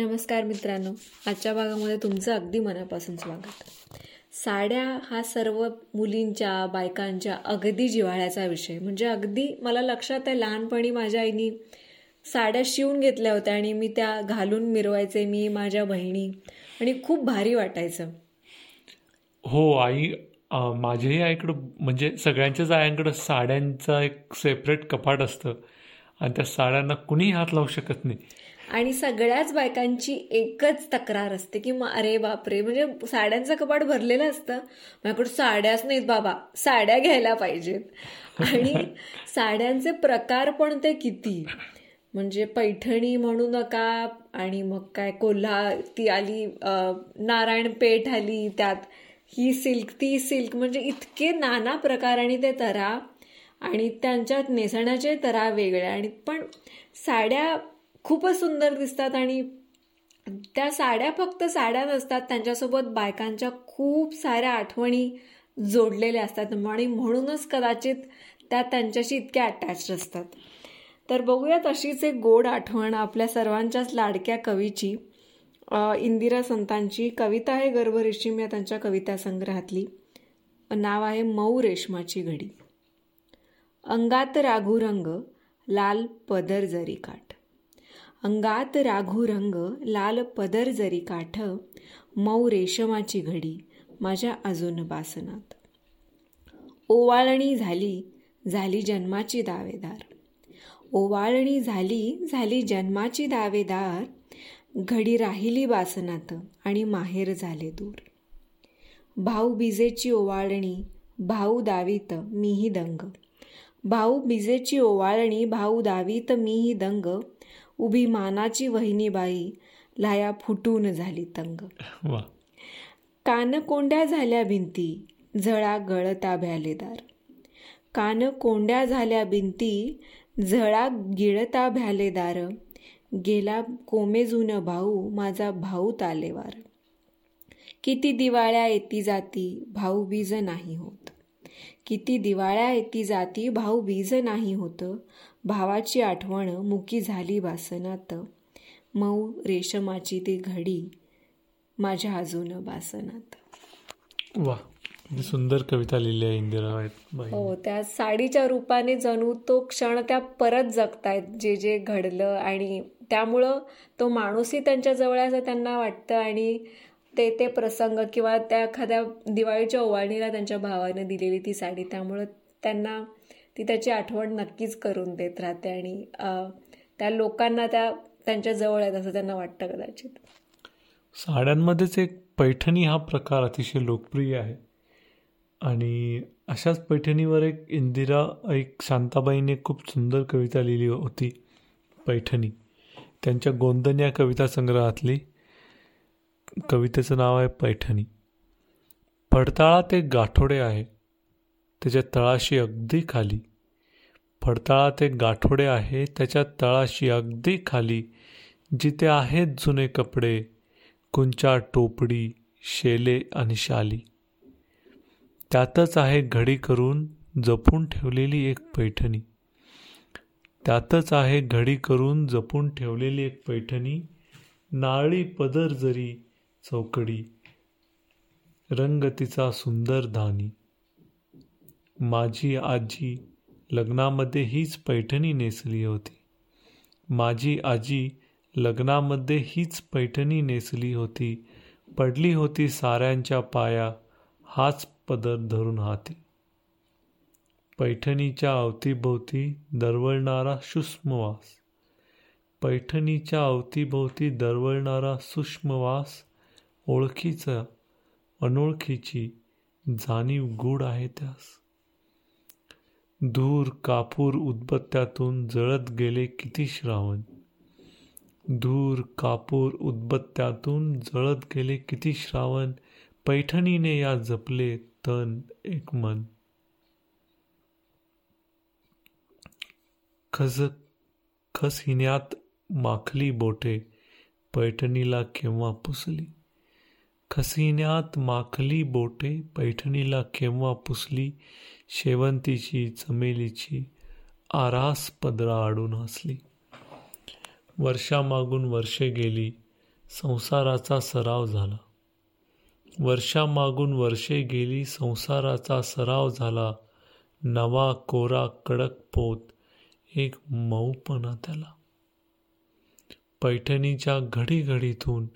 नमस्कार मित्रांनो. आजच्या भागामध्ये तुमचं अगदी मनापासून स्वागत. साड्या हा सर्व मुलींच्या बायकांच्या अगदी जिव्हाळ्याचा विषय. म्हणजे अगदी मला लक्षात आहे लहानपणी माझ्या आईनी साड्या शिवून घेतल्या होत्या आणि मी त्या घालून मिरवायचे मी माझ्या बहिणी. आणि खूप भारी वाटायचं. हो आई माझ्याही आईकडं म्हणजे सगळ्यांच्याच आयांकडं साड्यांचा एक सेपरेट कपाट असतं. आणि त्या साड्यांना कुणीही हात लावू शकत नाही. आणि सगळ्याच बायकांची एकच तक्रार असते की मग अरे बापरे म्हणजे साड्यांचं कपाट भरलेलं असतं. माझ्याकडे साड्याच नाहीत बाबा. साड्या घ्यायला पाहिजेत. आणि साड्यांचे प्रकार पण ते किती? म्हणजे पैठणी म्हणू नका आणि मग काय कोल्हा ती आली नारायण पेठ आली त्यात ही सिल्क ती सिल्क म्हणजे इतके नाना प्रकार आणि ते तरा. आणि त्यांच्यात नेसण्याचे तरा वेगळे. आणि पण साड्या खूपच सुंदर दिसतात आणि त्या साड्या फक्त साड्या नसतात त्यांच्यासोबत बायकांच्या खूप साऱ्या आठवणी जोडलेल्या असतात आणि म्हणूनच कदाचित त्या त्यांच्याशी इतक्या अटॅच असतात. तर बघूयात अशीच एक गोड आठवण आपल्या सर्वांच्याच लाडक्या कवीची. इंदिरा संतांची कविता आहे गर्भरेशीम या त्यांच्या कविता संग्रहातली. नाव आहे मऊ रेशमाची घडी. अंगात राघुरंग लाल पदर जरी काठ अंगात राघू रंग लाल पदर जरी काठ मऊ रेशमाची घडी माझ्या अजून बासनात. ओवाळणी झाली झाली जन्माची दावेदार. ओवाळणी झाली झाली जन्माची दावेदार. घडी राहिली बासनात आणि माहेर झाले दूर. भाऊ बिजेची ओवाळणी भाऊ दावीत मीही दंग. भाऊ बिजेची ओवाळणी भाऊ दावीत मीही दंग. उभी मानाची वहिनी बाई लाया फुटून झाली तंग. कान कोंड्या झाल्या भिंती झळा गळता भ्यालेदार. कान कोंड्या झाल्या भिंती झळा गिळता भ्यालेदार. गेला कोमेजून भाऊ माझा भाऊ तालेवार. किती दिवाळ्या येती जाती भाऊ बीज नाही होत. किती दिवाळ्या येती जाती भाऊ बीज नाही होत. भावाची आठवण मुकी झाली बासनात. मऊ रेशमाची ती घडी माझ्या अजून बासनात. वा किती सुंदर कविता लिहिली आहे इंदिरा हो त्या साडीच्या रूपाने जणू तो क्षण त्या परत जगतायत जे जे घडलं आणि त्यामुळं तो माणूसही त्यांच्या जवळ असं त्यांना वाटतं आणि ते ते प्रसंग किंवा त्या एखाद्या दिवाळीच्या ओवाळणीला त्यांच्या भावाने दिलेली ती साडी त्यामुळं त्यांना ती त्याची आठवण नक्कीच करून देत राहते आणि त्या लोकांना त्या त्यांच्या जवळ आहेत असं त्यांना वाटतं कदाचित. साड्यांमध्येच एक पैठणी हा प्रकार अतिशय लोकप्रिय आहे. आणि अशाच पैठणीवर एक इंदिरा एक शांताबाईने खूप सुंदर कविता लिहिली होती पैठणी. त्यांच्या गोंदन या कविता संग्रहातली कवितेचं नाव आहे पैठणी. पडताळात एक गाठोडे आहे. त्याच्या तळाशी अगदी खाली. पडताळात एक गाठोडे आहे. त्याच्या तळाशी अगदी खाली. जिथे आहेत जुने कपडे कुंचा टोपडी शेले आणि शाली. त्यातच आहे घडी करून जपून ठेवलेली एक पैठणी. त्यातच आहे घडी करून जपून ठेवलेली एक पैठणी. नाळी पदर जरी चौकडी रंग तिचा सुंदर धानी. माझी आजी लग्नामध्ये हीच पैठणी नेसली होती. माझी आजी लग्नामध्ये हीच पैठणी नेसली होती. पडली होती साऱ्यांच्या पाया हाच पदर धरून हाती. पैठणीच्या अवतीभोवती दरवळणारा सूक्ष्मवास. पैठणीच्या अवतीभोवती दरवळणारा सूक्ष्मवास ओळखीचं अनोळखीची जाणीव गूढ आहे त्यास. धूर कापूर उदबत्त्यातून जळत गेले किती श्रावण. धूर कापूर उदबत्त्यातून जळत गेले किती श्रावण. पैठणीने या जपले तन एक मन. खस खस हिन्यात माखली बोटे पैठणीला केव्हा पुसली? खसिन्यात माखली बोटे पैठणीला केव्हा पुसली शेवंतीची चमेलीची आरास पदरा आडून हसली. वर्षामागून वर्षे गेली संसाराचा सराव झाला. वर्षामागून वर्षे गेली संसाराचा सराव झाला. नवा कोरा कडक पोत एक मऊपणा त्याला. पैठणीच्या घडीघडीतून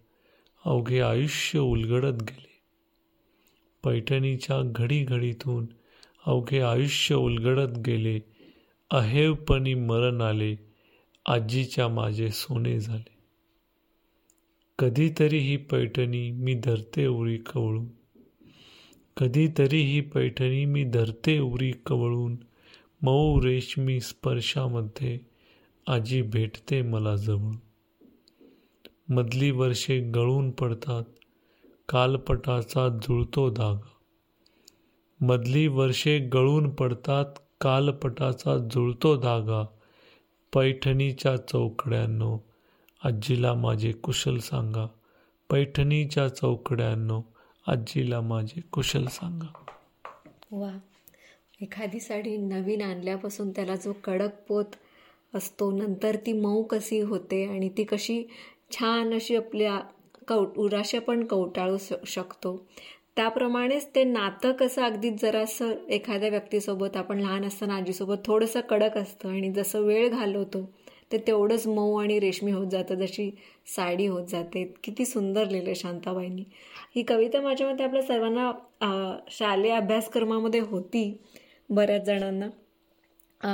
अवघे आयुष्य उलगडत गेले. पैठणीच्या घडीघडीतून अवघे आयुष्य उलगडत गेले. अहेवपणी मरण आले. आजीच्या माझे सोने झाले. कधीतरी ही पैठणी मी धरते उरी कवळून. कधीतरी ही पैठणी मी धरते उरी कवळून. मऊ रेशमी स्पर्शामध्ये आजी भेटते मला जवळ मधली वर्षे गळून पडतात कालपटाचा जुळतो धागा. मधली वर्षे गळून पडतात कालपटाचा जुळतो धागा. पैठणीच्या चौकड्यांनो आजीला माझे कुशल सांगा. पैठणीच्या चौकड्यांनो आजीला माझे कुशल सांगा. वा एखादी साडी नवीन आणल्यापासून त्याला जो कडक पोत असतो नंतर ती मऊ कशी होते आणि ती कशी छान अशी आपल्या कौट उराशा पण कवटाळू शकतो. त्याप्रमाणेच ते नातं कसं अगदीच जरासं एखाद्या व्यक्तीसोबत आपण लहान असताना आजीसोबत थोडंसं कडक असतं आणि जसं वेळ घालवतो ते तेवढंच मऊ आणि रेशमी होत जातं जशी साडी होत जाते. किती सुंदर लिहिलं शांताबाईंनी. ही कविता माझ्या मते आपल्या सर्वांना शालेय अभ्यासक्रमामध्ये होती बऱ्याच जणांना.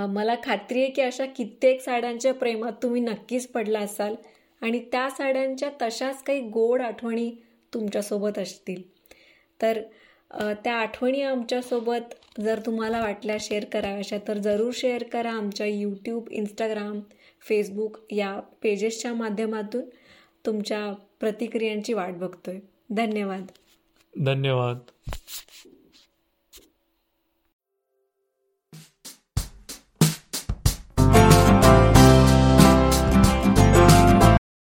मला खात्री आहे की अशा कित्येक साड्यांच्या प्रेमात तुम्ही नक्कीच पडला असाल. आणि त्या साड्यांच्या तशाच काही गोड आठवणी तुमच्यासोबत असतील. तर त्या आठवणी आमच्यासोबत जर तुम्हाला वाटल्या शेअर कराव्याशा तर जरूर शेअर करा आमच्या यूट्यूब इंस्टाग्राम फेसबुक या पेजेसच्या माध्यमातून तुमच्या प्रतिक्रियांची वाट बघतोय. धन्यवाद. धन्यवाद.